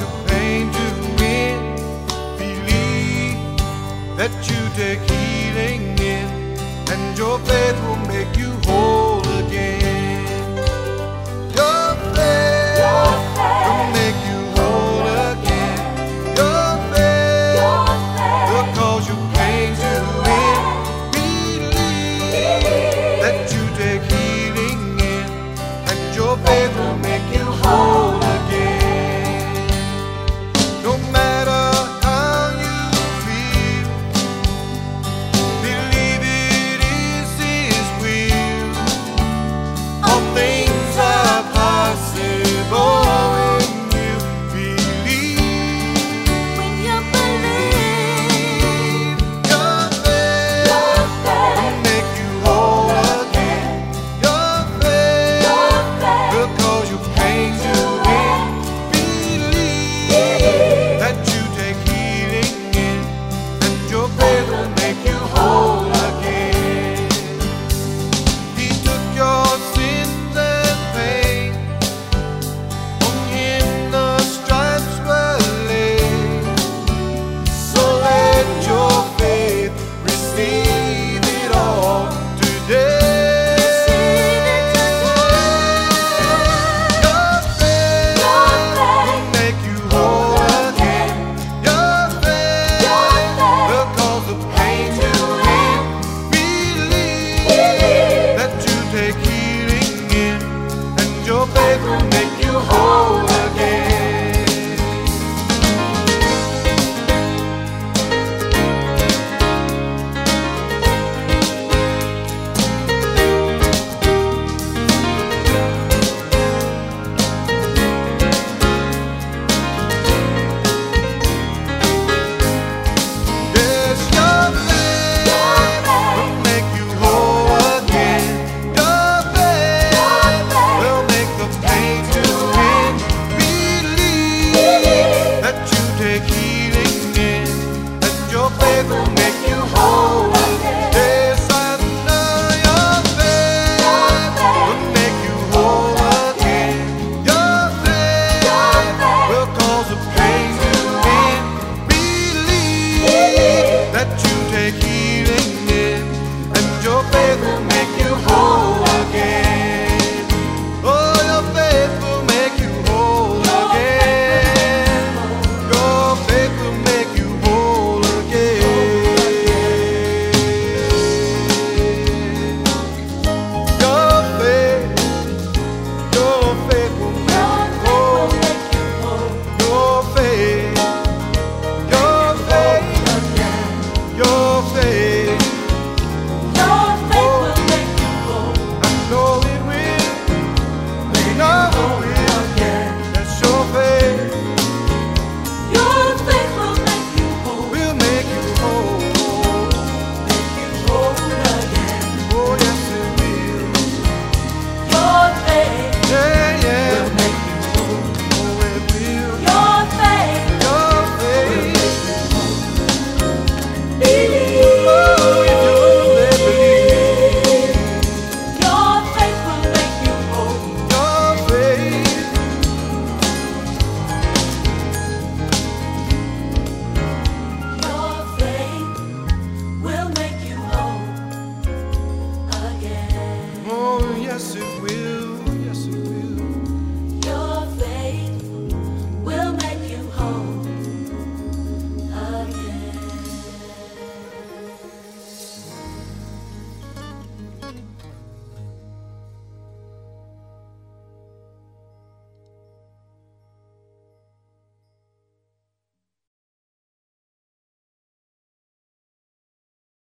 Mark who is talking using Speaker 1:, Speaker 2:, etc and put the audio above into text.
Speaker 1: your pain to end. Believe that you take healing in, and your faith will make you whole.